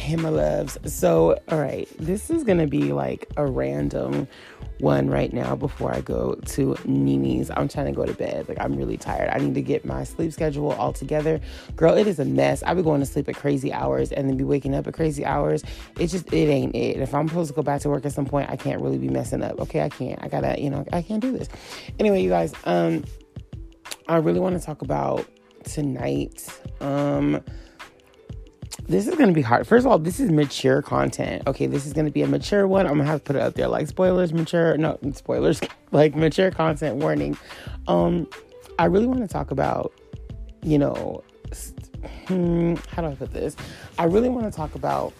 Hey, my loves. So, all right, this is gonna be like a random one right now before I go to Nini's. I'm trying to go to bed. Like, I'm really tired. I need to get my sleep schedule all together. Girl, it is a mess. I be going to sleep at crazy hours and then be waking up at crazy hours. It just, it ain't it. If I'm supposed to go back to work at some point, I can't really be messing up. Okay, I can't. I gotta, you know, I can't do this. Anyway, you guys, um, I really want to talk about tonight. Um, this is to be hard. First of all, this is mature content. Okay, this is to be a mature one. I'm to have to put it out there like spoilers, mature, no, spoilers, like mature content warning. Um, I really want to talk about, you know, hmm, how do I put this? I really want to talk about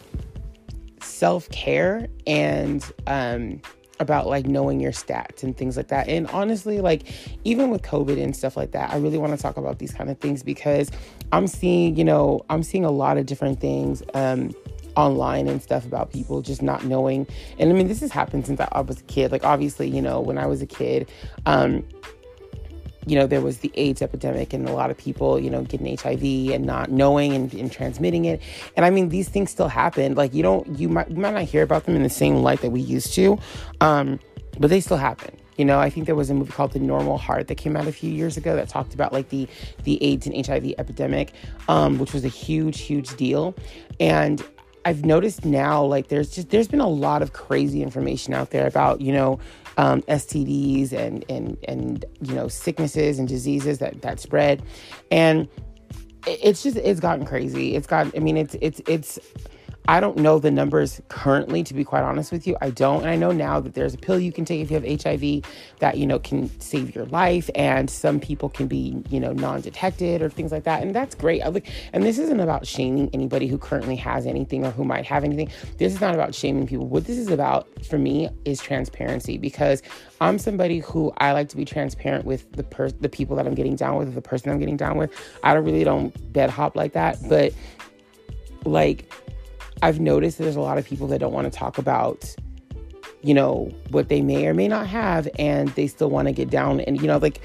self care and, um, about like knowing your stats and things like that. And honestly, like even with COVID and stuff like that, I really want to talk about these kind of things because I'm seeing, you know, I'm seeing a lot of different things um online and stuff about people just not knowing. And I mean, this has happened since I was a kid. Like obviously, you know, when I was a kid, um you know, there was the AIDS epidemic and a lot of people, you know, getting HIV and not knowing and, and, transmitting it. And I mean, these things still happen. Like you don't, you might, you might not hear about them in the same light that we used to, um, but they still happen. You know, I think there was a movie called The Normal Heart that came out a few years ago that talked about like the the AIDS and HIV epidemic, um, which was a huge, huge deal. And I've noticed now, like there's just there's been a lot of crazy information out there about you know um, STDs and and and you know sicknesses and diseases that that spread, and it's just it's gotten crazy. It's got. I mean, it's it's it's I don't know the numbers currently, to be quite honest with you. I don't. And I know now that there's a pill you can take if you have HIV that, you know, can save your life. And some people can be, you know, non detected or things like that. And that's great. I look, And this isn't about shaming anybody who currently has anything or who might have anything. This is not about shaming people. What this is about for me is transparency because I'm somebody who I like to be transparent with the per- the people that I'm getting down with, the person I'm getting down with. I don't really don't bed hop like that. But like, I've noticed there's a lot of people that don't want to talk about, you know, what they may or may not have, and they still want to get down. And you know, like,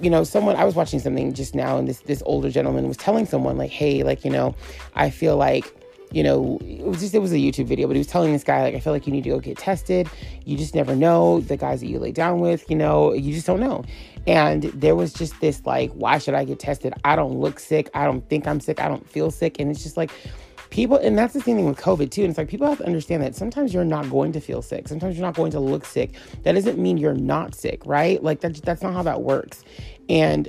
you know, someone I was watching something just now, and this this older gentleman was telling someone like, hey, like, you know, I feel like you know, it was just it was a YouTube video, but he was telling this guy like, I feel like you need to go get tested. You just never know the guys that you lay down with. You know, you just don't know. And there was just this like, why should I get tested? I don't look sick. I don't think I'm sick. I don't feel sick. And it's just like people and that's the same thing with covid too. And it's like people have to understand that sometimes you're not going to feel sick. Sometimes you're not going to look sick. That doesn't mean you're not sick right? Like that, that's not how that works. And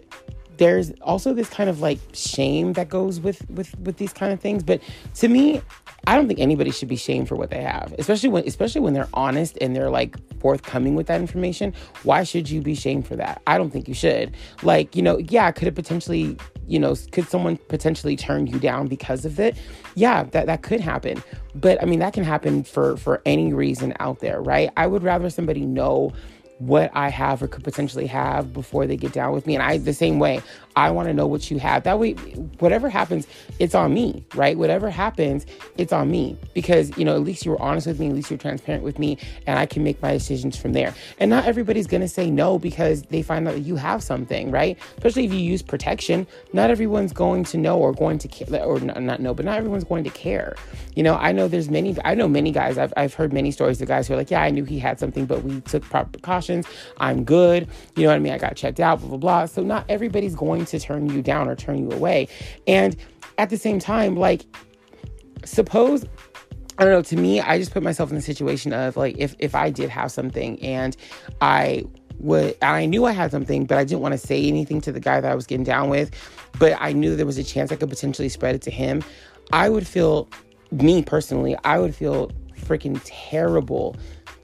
there's also this kind of like shame that goes with with with these kind of things. But to me I don't think anybody should be shamed for what they have, especially when especially when they're honest and they're like forthcoming with that information. Why should you be shamed for that? I don't think you should. Like, you know, yeah, could it potentially, you know, could someone potentially turn you down because of it? Yeah, that that could happen. But I mean, that can happen for for any reason out there, right? I would rather somebody know what I have or could potentially have before they get down with me. And I, the same way, I want to know what you have. That way, whatever happens, it's on me, right? Whatever happens, it's on me because, you know, at least you were honest with me, at least you're transparent with me, and I can make my decisions from there. And not everybody's going to say no because they find out that you have something, right? Especially if you use protection, not everyone's going to know or going to care, or not know, but not everyone's going to care. You know, I know there's many, I know many guys, I've, I've heard many stories of guys who are like, yeah, I knew he had something, but we took proper precautions. I'm good. You know what I mean? I got checked out, blah, blah, blah. So not everybody's going to turn you down or turn you away. And at the same time, like, suppose I don't know, to me, I just put myself in the situation of like if if I did have something and I would I knew I had something, but I didn't want to say anything to the guy that I was getting down with, but I knew there was a chance I could potentially spread it to him, I would feel me personally, I would feel freaking terrible,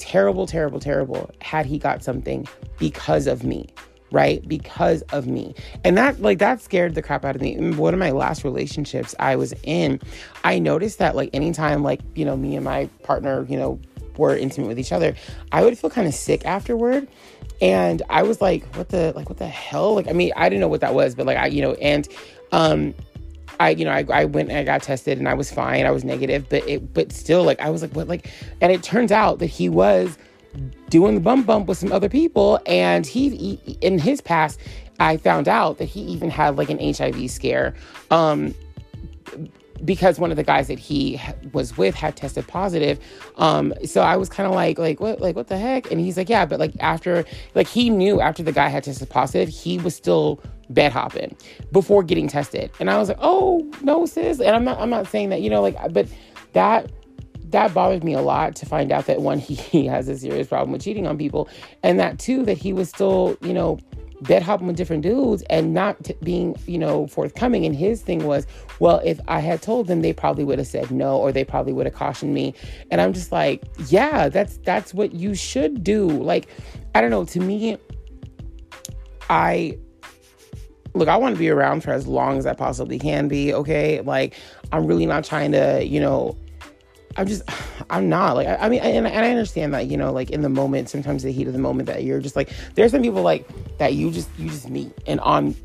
terrible, terrible, terrible had he got something because of me right? Because of me. And that like that scared the crap out of me. In one of my last relationships I was in, I noticed that like anytime like, you know, me and my partner, you know, were intimate with each other, I would feel kind of sick afterward. And I was like, what the like what the hell? Like I mean, I didn't know what that was, but like I, you know, and um I, you know, I, I went and I got tested and I was fine. I was negative, but it, but still, like, I was like, what, like, and it turns out that he was doing the bump bump with some other people. And he, in his past, I found out that he even had like an HIV scare. Um, because one of the guys that he was with had tested positive. Um, so I was kind of like, like what, like what the heck? And he's like, yeah, but like after, like he knew after the guy had tested positive, he was still bed hopping before getting tested. And I was like, oh no, sis. And I'm not, I'm not saying that, you know, like, but that that bothered me a lot to find out that one he, he has a serious problem with cheating on people and that two that he was still you know bed hopping with different dudes and not t- being, you know, forthcoming. And his thing was, well, if I had told them, they probably would have said no, or they probably would have cautioned me. And I'm just like, yeah, that's that's what you should do. Like, I don't know. To me, I look, I want to be around for as long as I possibly can be. Okay, like I'm really not trying to, you know, I'm just, I'm not like, I, mean, and, and I understand that, you know, like in the moment, sometimes the heat of the moment that you're just like, there's some people like that you just, you just meet and on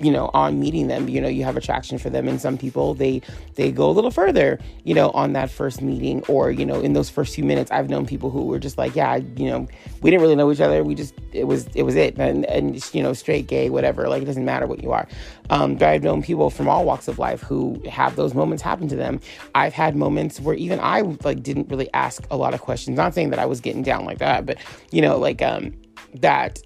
you know on meeting them you know you have attraction for them. And some people they they go a little further you know on that first meeting or you know in those first few minutes i've known people who were just like yeah you know we didn't really know each other. We just it was it was it. And and you know straight gay whatever. Like it doesn't matter what you are. Um, but i've known people from all walks of life who have those moments happen to them. I've had moments where even i like didn't really ask a lot of questions. Not saying that i was getting down like that but you know like um that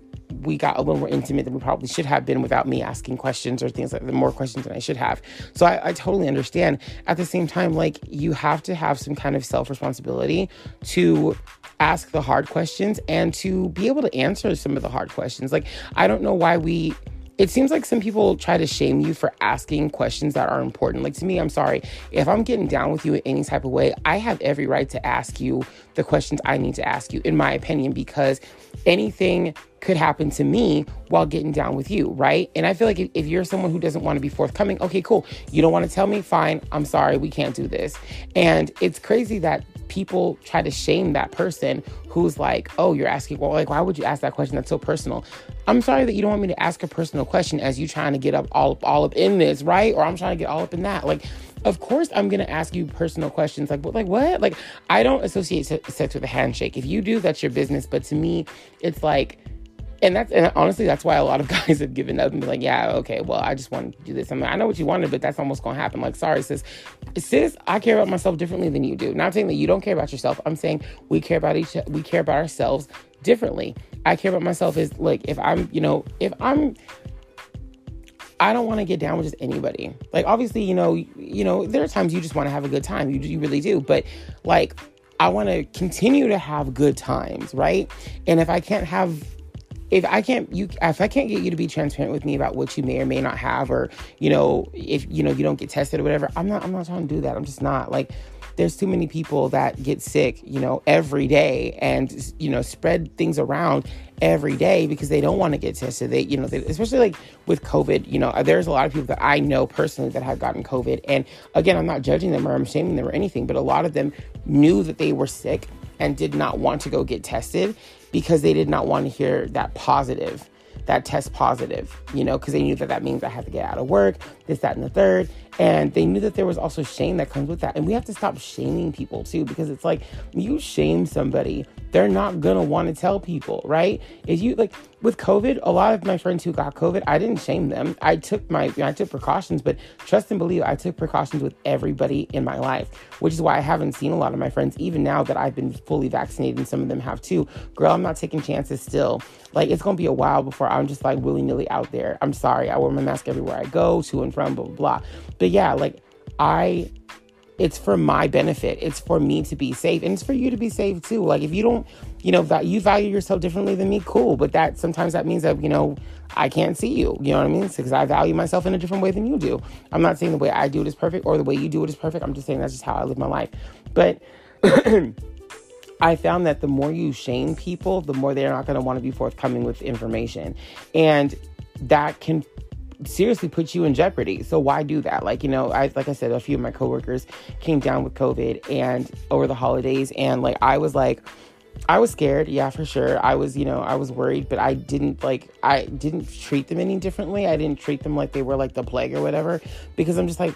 we got a little more intimate than we probably should have been without me asking questions or things like the more questions than I should have. So I, I totally understand. At the same time, like you have to have some kind of self responsibility to ask the hard questions and to be able to answer some of the hard questions. Like I don't know why we it seems like some people try to shame you for asking questions that are important. Like to me, I'm sorry. If I'm getting down with you in any type of way, I have every right to ask you the questions I need to ask you, in my opinion, because anything could happen to me while getting down with you, right? And I feel like if, you're someone who doesn't want to be forthcoming, okay, cool. You don't want to tell me, fine. I'm sorry, we can't do this. And it's crazy that people try to shame that person who's like, oh, you're asking, well, like, why would you ask that question? That's so personal. I'm sorry that you don't want me to ask a personal question as you trying to get up all, all up in this, right? Or I'm trying to get all up in that. Like, of course I'm gonna ask you personal questions. Like, what? Like what? Like, I don't associate sex with a handshake. If you do, that's your business. But to me, it's like and that's and honestly that's why a lot of guys have given up and be like yeah okay well i just wanted to do this i mean i know what you wanted but that's almost gonna happen like sorry sis sis i care about myself differently than you do not saying that you don't care about yourself i'm saying we care about each we care about ourselves differently i care about myself is like if i'm you know if i'm I don't want to get down with just anybody. Like obviously, you know, you know, there are times you just want to have a good time. You you really do. But like I want to continue to have good times, right? And if I can't have if I can't you if I can't get you to be transparent with me about what you may or may not have or you know if you know you don't get tested or whatever I'm not I'm not trying to do that. I'm just not. Like there's too many people that get sick you know every day and you know spread things around every day because they don't want to get tested. They you know they, especially like with covid you know there's a lot of people that I know personally that have gotten covid and again I'm not judging them or I'm shaming them or anything but a lot of them knew that they were sick and did not want to go get tested because they did not want to hear that positive, that test positive, you know, because they knew that that means I had to get out of work, this, that, and the third. And they knew that there was also shame that comes with that. And we have to stop shaming people too, because it's like you shame somebody, they're not gonna want to tell people, right? If you like with COVID, a lot of my friends who got COVID, I didn't shame them. I took my I took precautions, but trust and believe I took precautions with everybody in my life, which is why I haven't seen a lot of my friends, even now that I've been fully vaccinated and some of them have too. Girl, I'm not taking chances still. Like it's gonna be a while before I'm just like willy-nilly out there. I'm sorry, I wear my mask everywhere I go, to and from, blah blah. But yeah, like I it's for my benefit. It's for me to be safe and it's for you to be safe too. Like if you don't, you know, that you value yourself differently than me, cool. But that sometimes that means that, you know, I can't see you. You know what I mean? Because I value myself in a different way than you do. I'm not saying the way I do it is perfect or the way you do it is perfect. I'm just saying that's just how I live my life. But I found that the more you shame people, the more they're not going to want to be forthcoming with information. And that can seriously puts you in jeopardy. So why do that? Like, you know, I like I said, a few of my coworkers came down with COVID and over the holidays and like I was like I was scared, yeah, for sure. I was, you know, I was worried, but I didn't like I didn't treat them any differently. I didn't treat them like they were like the plague or whatever because I'm just like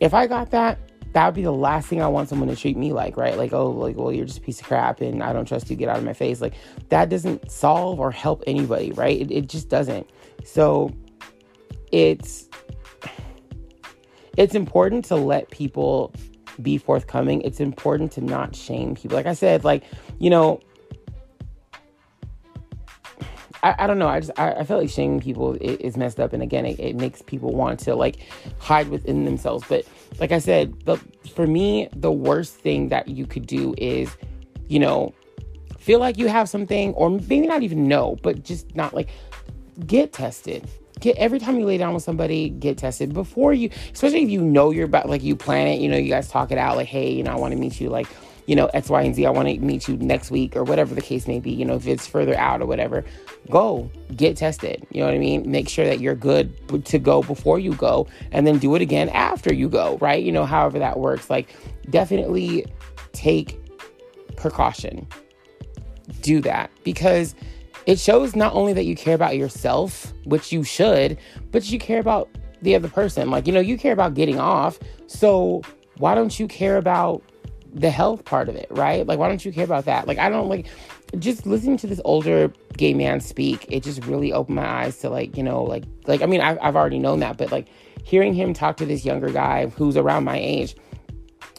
if I got that that would be the last thing I want someone to treat me like, right? Like, oh, like, well, you're just a piece of crap and I don't trust you, get out of my face. Like, that doesn't solve or help anybody, right? It, it just doesn't. So, it's it's important to let people be forthcoming. It's important to not shame people. Like I said, like, you know, I, I don't know. I just I, I feel like shaming people is messed up, and again, it, it makes people want to like hide within themselves. But like I said, the for me, the worst thing that you could do is, you know, feel like you have something, or maybe not even know, but just not like get tested get every time you lay down with somebody, get tested before you, especially if you know you're about like you plan it, you know, you guys talk it out like, hey, you know, I want to meet you like, you know, X, Y, and Z. I want to meet you next week or whatever the case may be. You know, if it's further out or whatever, go get tested. You know what I mean? Make sure that you're good to go before you go and then do it again after you go, right? You know, however that works. Like, definitely take precaution. Do that because it shows not only that you care about yourself, which you should, but you care about the other person. Like, you know, you care about getting off. So why don't you care about the health part of it, right? Like, why don't you care about that? Like, I don't like just listening to this older gay man speak. It just really opened my eyes to like, you know, like, like I mean, I've, I've already known that, but like hearing him talk to this younger guy who's around my age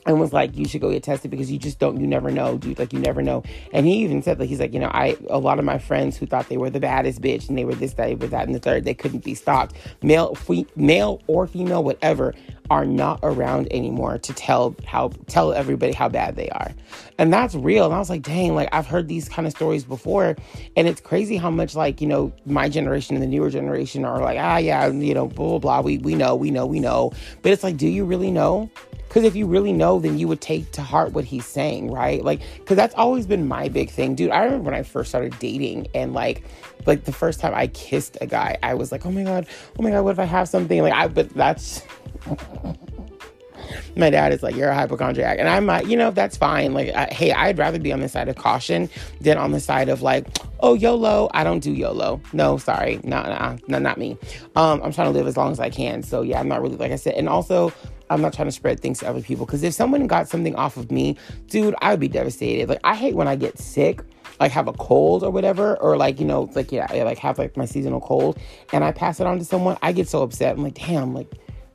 and was like, you should go get tested because you just don't, you never know, dude. Like, you never know. And he even said, like, he's like, you know, I, a lot of my friends who thought they were the baddest bitch and they were this, they were that, and the third, they couldn't be stopped. Male, fe- male or female, whatever, are not around anymore to tell how, tell everybody how bad they are. And that's real. And I was like, dang, like, I've heard these kind of stories before. And it's crazy how much, like, you know, my generation and the newer generation are like, ah, yeah, you know, blah, blah, blah. We, we know, we know, we know. But it's like, do you really know? Because if you really know, then you would take to heart what he's saying, right? Like, because that's always been my big thing, dude. I remember when I first started dating and like, like the first time I kissed a guy, I was like, oh my god, oh my god, what if I have something? Like, I, but that's. my dad is like, you're a hypochondriac. And I'm like, you know, that's fine. Like, I, hey, I'd rather be on the side of caution than on the side of like, oh, YOLO. I don't do YOLO. No, sorry. No, no, no, not me. Um, I'm trying to live as long as I can. So yeah, I'm not really, like I said. And also, I'm not trying to spread things to other people because if someone got something off of me, dude, I would be devastated. Like I hate when I get sick, like have a cold or whatever, or like you know, like yeah, I like have like my seasonal cold, and I pass it on to someone. I get so upset. I'm like, damn, like.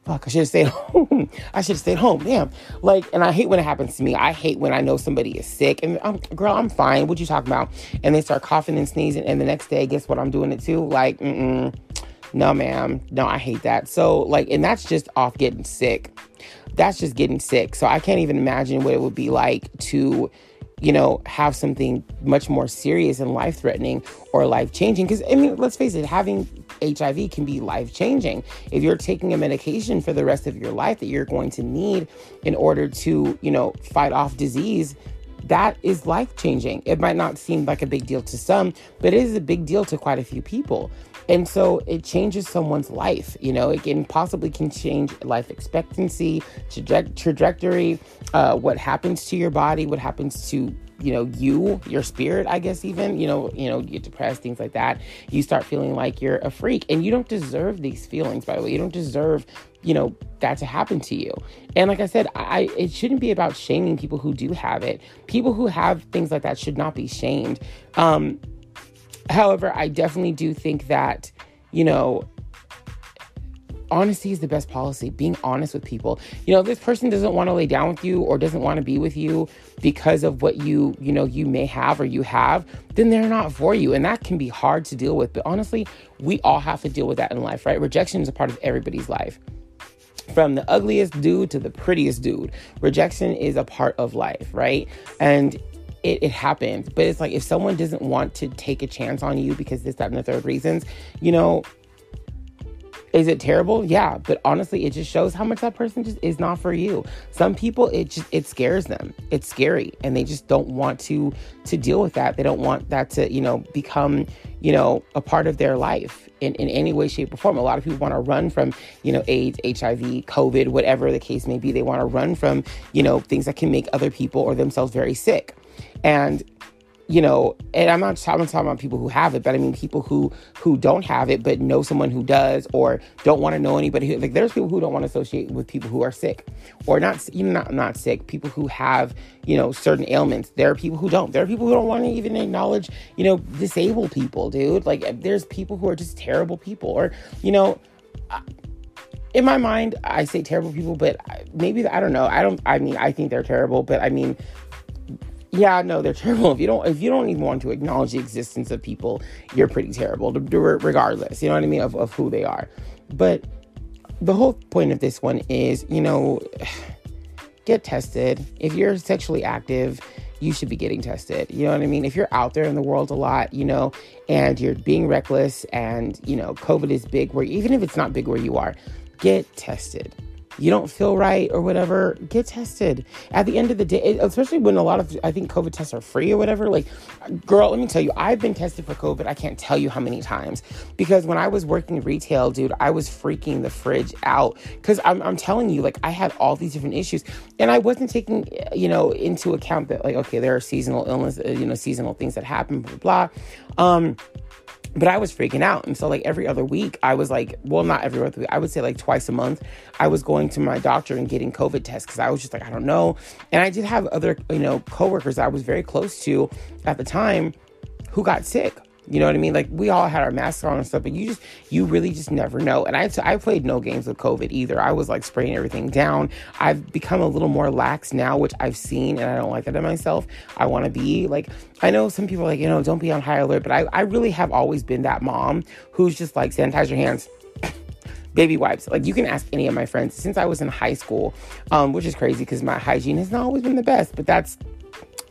Fuck, I should have stayed home. I should have stayed home. Damn. Like, and I hate when it happens to me. I hate when I know somebody is sick and I'm, girl, I'm fine. What you talking about? And they start coughing and sneezing. And the next day, guess what? I'm doing it too. Like, mm-mm no, ma'am. No, I hate that. So, like, and that's just off getting sick. That's just getting sick. So, I can't even imagine what it would be like to, you know, have something much more serious and life threatening or life changing. Because, I mean, let's face it, having HIV can be life changing. If you're taking a medication for the rest of your life that you're going to need in order to, you know, fight off disease, that is life changing. It might not seem like a big deal to some, but it is a big deal to quite a few people. And so it changes someone's life. You know, it can possibly can change life expectancy, traje- trajectory, uh, what happens to your body, what happens to you know you your spirit i guess even you know you know you get depressed things like that. You start feeling like you're a freak and you don't deserve these feelings by the way. You don't deserve you know that to happen to you. And like i said i it shouldn't be about shaming people who do have it. People who have things like that should not be shamed. Um However, I definitely do think that, you know, honesty is the best policy. Being honest with people. You know, this person doesn't want to lay down with you or doesn't want to be with you because of what you, you know, you may have or you have, then they're not for you. And that can be hard to deal with. But honestly, we all have to deal with that in life, right? Rejection is a part of everybody's life. From the ugliest dude to the prettiest dude, rejection is a part of life, right? And it, it happens. But it's like if someone doesn't want to take a chance on you because this, that, and the third reasons, you know, is it terrible? Yeah, but honestly, it just shows how much that person just is not for you. Some people it just it scares them. It's scary and they just don't want to to deal with that. They don't want that to, you know, become, you know, a part of their life in, in any way, shape, or form. A lot of people want to run from, you know, AIDS, HIV, COVID, whatever the case may be. They want to run from, you know, things that can make other people or themselves very sick. And you know, and I'm not, I'm talking about people who have it, but I mean people who who don't have it but know someone who does, or don't want to know anybody who like. There's people who don't want to associate with people who are sick, or not, you know, not not sick. People who have you know certain ailments. There are people who don't. There are people who don't want to even acknowledge you know disabled people, dude. Like there's people who are just terrible people, or you know. in my mind, I say terrible people, but maybe I don't know. I don't. I mean, I think they're terrible, but I mean, yeah, no, they're terrible. If you don't, if you don't even want to acknowledge the existence of people, you're pretty terrible, regardless. You know what I mean of, of who they are. But the whole point of this one is, you know, get tested. If you're sexually active, you should be getting tested. You know what I mean? If you're out there in the world a lot, you know, and you're being reckless and, you know, COVID is big where even if it's not big where you are, get tested you don't feel right or whatever, get tested. At the end of the day, especially when a lot of, I think COVID tests are free or whatever. Like, girl, let me tell you, I've been tested for COVID. I can't tell you how many times. Because when I was working retail, dude, I was freaking the fridge out. Because I'm, I'm telling you, like, I had all these different issues. And I wasn't taking, you know, into account that, like, okay, there are seasonal illness, uh, you know, seasonal things that happen, blah, blah. blah. Um, but I was freaking out. And so, like, every other week, I was like, well, not every other week, I would say like twice a month, I was going to my doctor and getting COVID tests because I was just like, I don't know. And I did have other, you know, coworkers I was very close to at the time who got sick. You know what I mean? Like we all had our masks on and stuff, but you just you really just never know. And I I played no games with COVID either. I was like spraying everything down. I've become a little more lax now, which I've seen, and I don't like that in myself. I want to be like I know some people like you know don't be on high alert, but I I really have always been that mom who's just like sanitize your hands baby wipes. Like you can ask any of my friends since I was in high school, um, which is crazy because my hygiene has not always been the best, but that's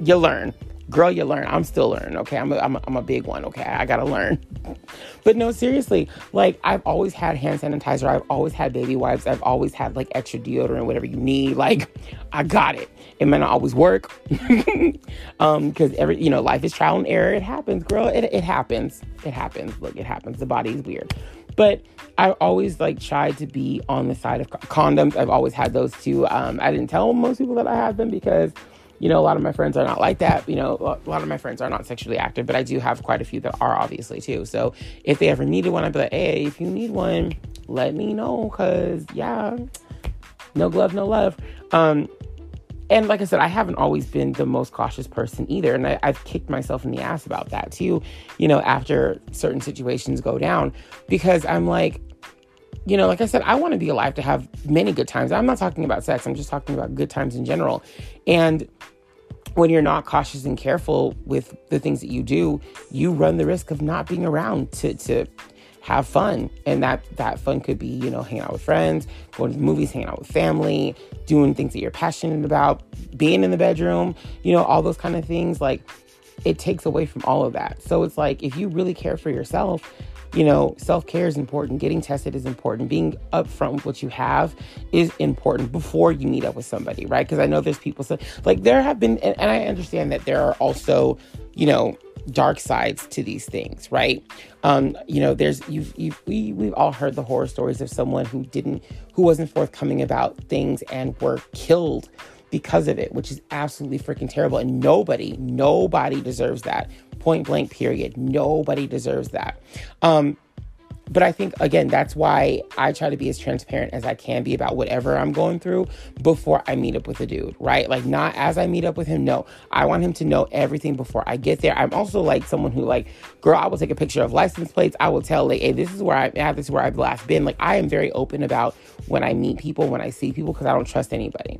you learn girl, you learn. I'm still learning, okay? I'm a, I'm a, I'm a big one, okay? I gotta learn. but no, seriously, like I've always had hand sanitizer. I've always had baby wipes. I've always had like extra deodorant, whatever you need. Like I got it. It may not always work, um, because every you know life is trial and error. It happens, girl. It it happens. It happens. Look, it happens. The body is weird. But I always like tried to be on the side of condoms. I've always had those too. Um, I didn't tell most people that I had them because you know, a lot of my friends are not like that. You know, a lot of my friends are not sexually active, but I do have quite a few that are obviously too. So if they ever needed one, I'd be like, hey, if you need one, let me know. Cause yeah, no glove, no love. Um, and like I said, I haven't always been the most cautious person either. And I, have kicked myself in the ass about that too, you know, after certain situations go down because I'm like, you know, like I said, I want to be alive to have many good times. I'm not talking about sex, I'm just talking about good times in general. And when you're not cautious and careful with the things that you do, you run the risk of not being around to to have fun. And that that fun could be, you know, hanging out with friends, going to the movies, hanging out with family, doing things that you're passionate about, being in the bedroom, you know, all those kind of things like it takes away from all of that. So it's like if you really care for yourself, you know, self care is important. Getting tested is important. Being upfront with what you have is important before you meet up with somebody, right? Because I know there's people, so, like, there have been, and, and I understand that there are also, you know, dark sides to these things, right? Um, you know, there's you've, you've we we've all heard the horror stories of someone who didn't who wasn't forthcoming about things and were killed because of it, which is absolutely freaking terrible. And nobody, nobody deserves that point blank period nobody deserves that um but I think again that's why I try to be as transparent as I can be about whatever I'm going through before I meet up with a dude, right? Like not as I meet up with him. No, I want him to know everything before I get there. I'm also like someone who like, girl, I will take a picture of license plates. I will tell like, hey, this is where I'm at. This is where I've last been. Like I am very open about when I meet people, when I see people, because I don't trust anybody.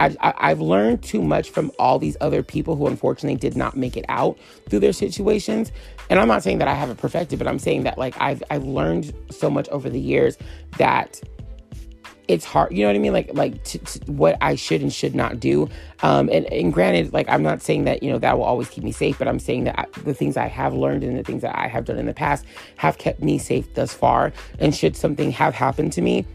I, I, have learned too much from all these other people who unfortunately did not make it out through their situations. And I'm not saying that I haven't perfected, but I'm saying that like I've I've learned so much over the years that it's hard you know what i mean like like to, to what i should and should not do um and, and granted like i'm not saying that you know that will always keep me safe but i'm saying that I, the things i have learned and the things that i have done in the past have kept me safe thus far and should something have happened to me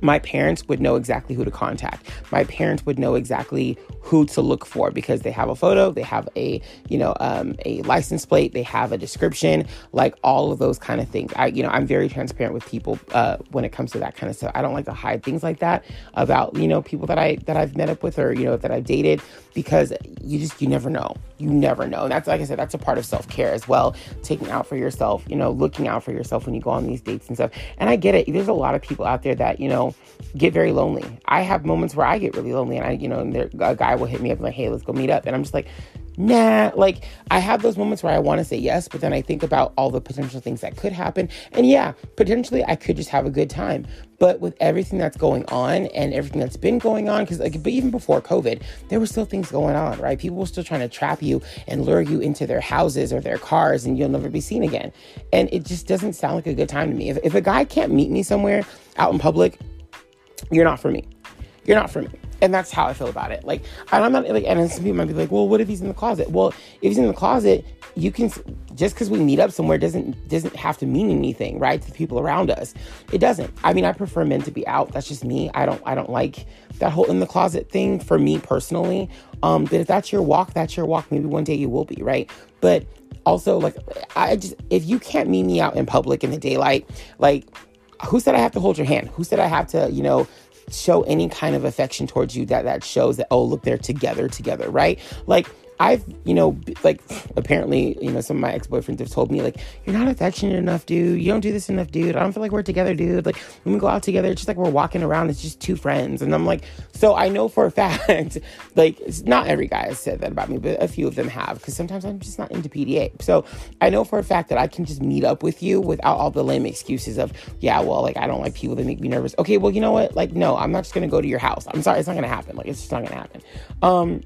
my parents would know exactly who to contact. My parents would know exactly who to look for because they have a photo, they have a, you know, um, a license plate, they have a description, like all of those kind of things. I, you know, I'm very transparent with people uh, when it comes to that kind of stuff. I don't like to hide things like that about, you know, people that I that I've met up with or you know that I've dated because you just you never know. You never know. And that's like I said, that's a part of self care as well. Taking out for yourself, you know, looking out for yourself when you go on these dates and stuff. And I get it. There's a lot of people out there that you know get very lonely. I have moments where I get really lonely, and I, you know, and there, a guy will hit me up and like, "Hey, let's go meet up," and I'm just like, nah, like I have those moments where I want to say yes, but then I think about all the potential things that could happen. And yeah, potentially I could just have a good time. But with everything that's going on and everything that's been going on, because like, but even before COVID, there were still things going on, right? People were still trying to trap you and lure you into their houses or their cars, and you'll never be seen again. And it just doesn't sound like a good time to me. If, if a guy can't meet me somewhere out in public, you're not for me. You're not for me and that's how I feel about it. Like, and I'm not like, and some people might be like, well, what if he's in the closet? Well, if he's in the closet, you can just because we meet up somewhere doesn't doesn't have to mean anything, right? To the people around us, it doesn't. I mean, I prefer men to be out. That's just me. I don't I don't like that whole in the closet thing for me personally. Um, but if that's your walk, that's your walk. Maybe one day you will be, right? But also, like, I just if you can't meet me out in public in the daylight, like who said I have to hold your hand? Who said I have to, you know, show any kind of affection towards you that that shows that oh look they're together together right? Like I've, you know, like apparently, you know, some of my ex boyfriends have told me, like, you're not affectionate enough, dude. You don't do this enough, dude. I don't feel like we're together, dude. Like, when we go out together, it's just like we're walking around, it's just two friends. And I'm like, so I know for a fact, like, it's not every guy has said that about me, but a few of them have, because sometimes I'm just not into PDA. So I know for a fact that I can just meet up with you without all the lame excuses of, yeah, well, like, I don't like people that make me nervous. Okay, well, you know what? Like, no, I'm not just gonna go to your house. I'm sorry, it's not gonna happen. Like, it's just not gonna happen. Um,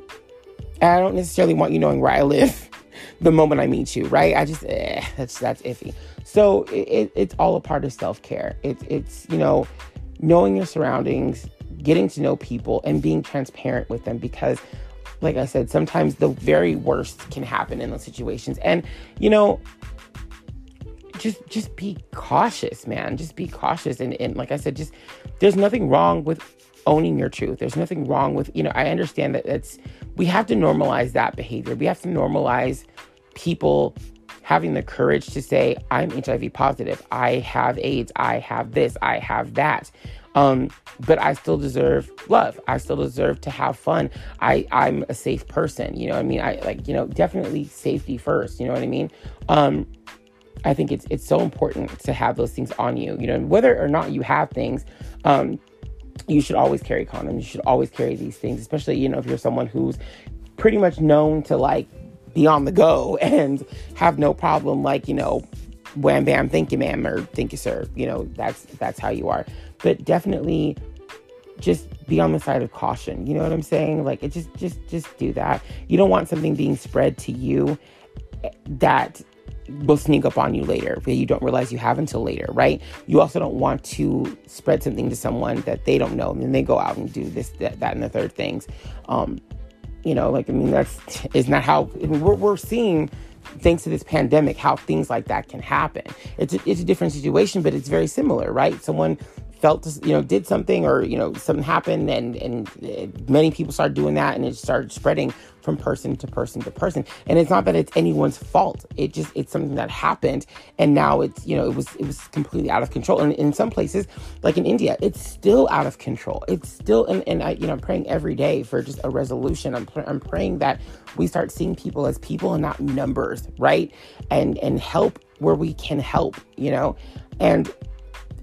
I don't necessarily want you knowing where I live the moment I meet you, right? I just eh, that's that's iffy. So it, it, it's all a part of self care. It's it's you know knowing your surroundings, getting to know people, and being transparent with them because. Like I said, sometimes the very worst can happen in those situations. And, you know, just just be cautious, man. Just be cautious. And, and like I said, just there's nothing wrong with owning your truth. There's nothing wrong with, you know, I understand that it's, we have to normalize that behavior. We have to normalize people having the courage to say, I'm HIV positive, I have AIDS, I have this, I have that. Um, but I still deserve love. I still deserve to have fun. I, I'm a safe person. You know I mean? I like, you know, definitely safety first. You know what I mean? Um, I think it's it's so important to have those things on you. You know, whether or not you have things, um, you should always carry condoms. You should always carry these things, especially, you know, if you're someone who's pretty much known to like be on the go and have no problem, like, you know, wham bam, thank you, ma'am, or thank you, sir. You know, that's that's how you are. But definitely just be on the side of caution. You know what I'm saying? Like it just just just do that. You don't want something being spread to you that will sneak up on you later that you don't realize you have until later, right? You also don't want to spread something to someone that they don't know and then they go out and do this, that, that and the third things. Um, you know, like, I mean, that's, is not how, I mean, we're, we're seeing, thanks to this pandemic, how things like that can happen. It's a, it's a different situation, but it's very similar, right? Someone felt you know did something or you know something happened and and many people started doing that and it started spreading from person to person to person. And it's not that it's anyone's fault. It just it's something that happened and now it's you know it was it was completely out of control. And in some places like in india it's still out of control. It's still and, and i you know i'm praying every day for just a resolution. I'm, I'm praying that we start seeing people as people and not numbers right? And and help where we can help you know? And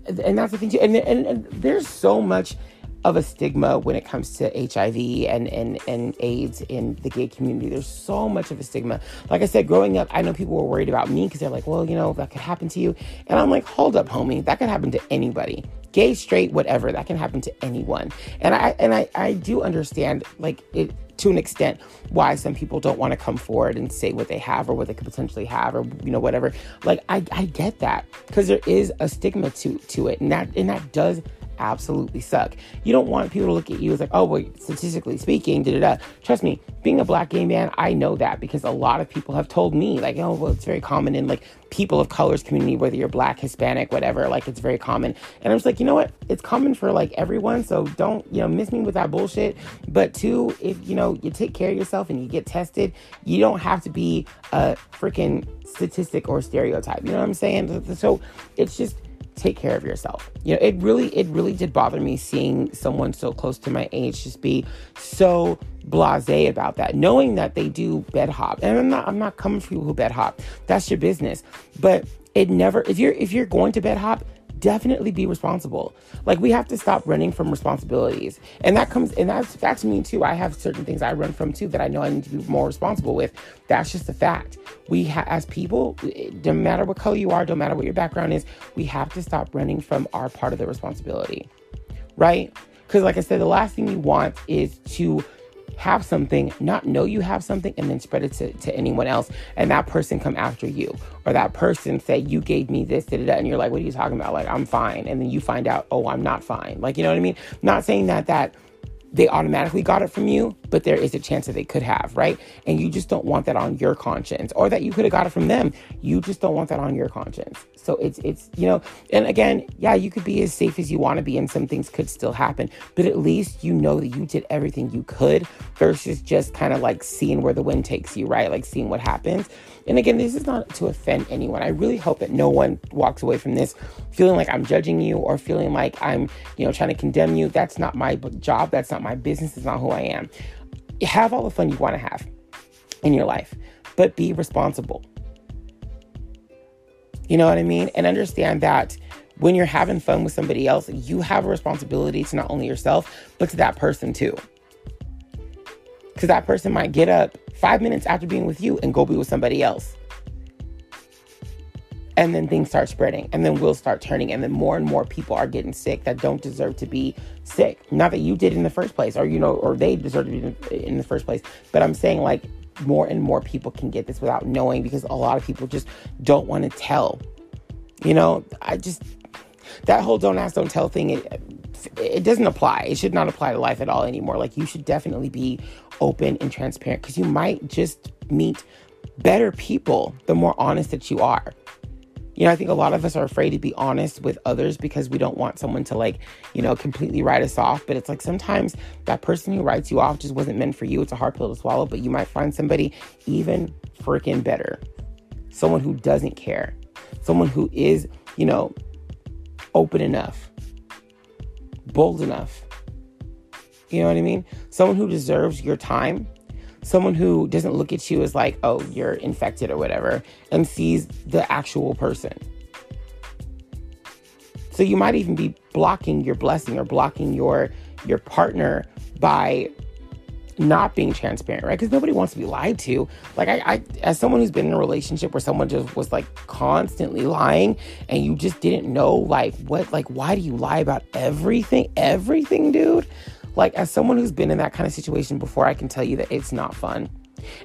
and that's the thing too. And, and, and, there's so much of a stigma when it comes to HIV and, and, and AIDS in the gay community. There's so much of a stigma. Like I said, growing up, I know people were worried about me because they're like, well, you know, that could happen to you. And I'm like, hold up, homie, that could happen to anybody. Gay, straight, whatever, that can happen to anyone. And I and I, I do understand like it to an extent why some people don't want to come forward and say what they have or what they could potentially have or you know whatever like i, I get that because there is a stigma to to it and that and that does absolutely suck. You don't want people to look at you as like, oh, well, statistically speaking, da da da. Trust me, being a black gay man, I know that because a lot of people have told me, like, oh, well, it's very common in like people of colors community, whether you're black, Hispanic, whatever, like it's very common. And I'm just like, you know what? It's common for like everyone. So don't, you know, miss me with that bullshit. But two, if you know, you take care of yourself and you get tested, you don't have to be a freaking statistic or stereotype. You know what I'm saying? So it's just take care of yourself. You know, it really, it really did bother me seeing someone so close to my age just be so blasé about that, knowing that they do bed hop. And I'm not, I'm not coming for you who bed hop. That's your business. But it never, if you're, if you're going to bed hop, definitely be responsible. Like we have to stop running from responsibilities. And that comes and that's that's me too. I have certain things I run from too that I know I need to be more responsible with. That's just a fact. We ha- as people, no matter what color you are, no matter what your background is, we have to stop running from our part of the responsibility. Right? Cuz like I said, the last thing you want is to have something, not know you have something, and then spread it to, to anyone else, and that person come after you, or that person say you gave me this, da, da, da, and you're like, what are you talking about? Like I'm fine, and then you find out, oh, I'm not fine. Like you know what I mean? Not saying that that they automatically got it from you, but there is a chance that they could have, right? And you just don't want that on your conscience, or that you could have got it from them. You just don't want that on your conscience. So it's it's you know, and again, yeah, you could be as safe as you want to be, and some things could still happen, but at least you know that you did everything you could versus just kind of like seeing where the wind takes you, right? Like seeing what happens. And again, this is not to offend anyone. I really hope that no one walks away from this feeling like I'm judging you or feeling like I'm, you know, trying to condemn you. That's not my job. That's not my business. It's not who I am. Have all the fun you want to have in your life, but be responsible. You know what I mean? And understand that when you're having fun with somebody else, you have a responsibility to not only yourself, but to that person too. Because that person might get up five minutes after being with you and go be with somebody else. And then things start spreading, and then we'll start turning, and then more and more people are getting sick that don't deserve to be sick. Not that you did in the first place, or you know, or they deserve to be in the first place. But I'm saying like more and more people can get this without knowing because a lot of people just don't want to tell. You know, I just that whole don't ask, don't tell thing. It, it doesn't apply. It should not apply to life at all anymore. Like you should definitely be open and transparent because you might just meet better people the more honest that you are. You know, I think a lot of us are afraid to be honest with others because we don't want someone to like, you know, completely write us off. But it's like sometimes that person who writes you off just wasn't meant for you. It's a hard pill to swallow, but you might find somebody even freaking better. Someone who doesn't care. Someone who is, you know, open enough bold enough. You know what I mean? Someone who deserves your time, someone who doesn't look at you as like, oh, you're infected or whatever, and sees the actual person. So you might even be blocking your blessing or blocking your your partner by not being transparent, right? Because nobody wants to be lied to. Like I, I, as someone who's been in a relationship where someone just was like constantly lying, and you just didn't know like what, like why do you lie about everything, everything, dude? Like as someone who's been in that kind of situation before, I can tell you that it's not fun.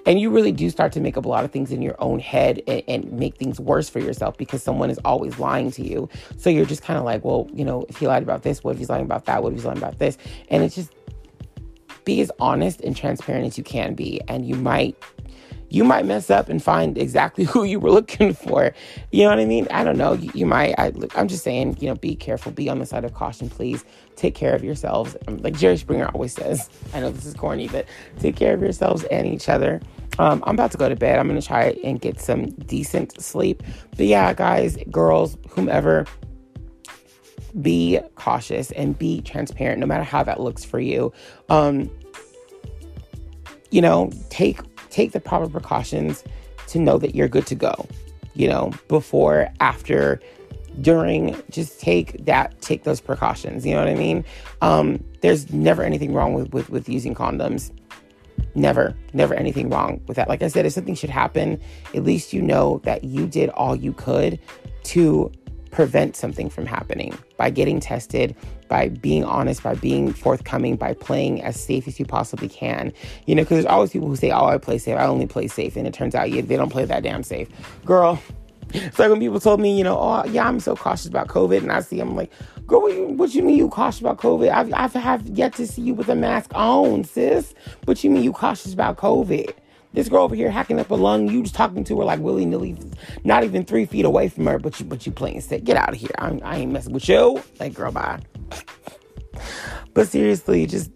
And you really do start to make up a lot of things in your own head and, and make things worse for yourself because someone is always lying to you. So you're just kind of like, well, you know, if he lied about this, what if he's lying about that? What if he's lying about this? And it's just be as honest and transparent as you can be and you might you might mess up and find exactly who you were looking for. You know what i mean? I don't know. You, you might I, i'm just saying you know be careful. Be on the side of caution please. Take care of yourselves. Um, like jerry springer always says i know this is corny but take care of yourselves and each other. Um, i'm about to go to bed. I'm gonna try and get some decent sleep. But yeah guys girls whomever be cautious and be transparent no matter how that looks for you. Um, you know take take the proper precautions to know that you're good to go you know before after during just take that take those precautions you know what i mean? Um, there's never anything wrong with, with with using condoms. Never never anything wrong with that. Like i said if something should happen at least you know that you did all you could to prevent something from happening by getting tested, by being honest, by being forthcoming, by playing as safe as you possibly can. You know, because there's always people who say, "Oh, I play safe. I only play safe," and it turns out yeah, they don't play that damn safe, girl. It's like when people told me, you know, oh yeah, I'm so cautious about COVID, and I see them like, girl, what you, what you mean you cautious about COVID? I've, I've have yet to see you with a mask on, sis. What you mean you cautious about COVID? This girl over here hacking up a lung, you just talking to her like willy nilly, not even three feet away from her, but you but you playing sick. Get out of here. I, I ain't messing with you. Like girl, bye. but seriously, just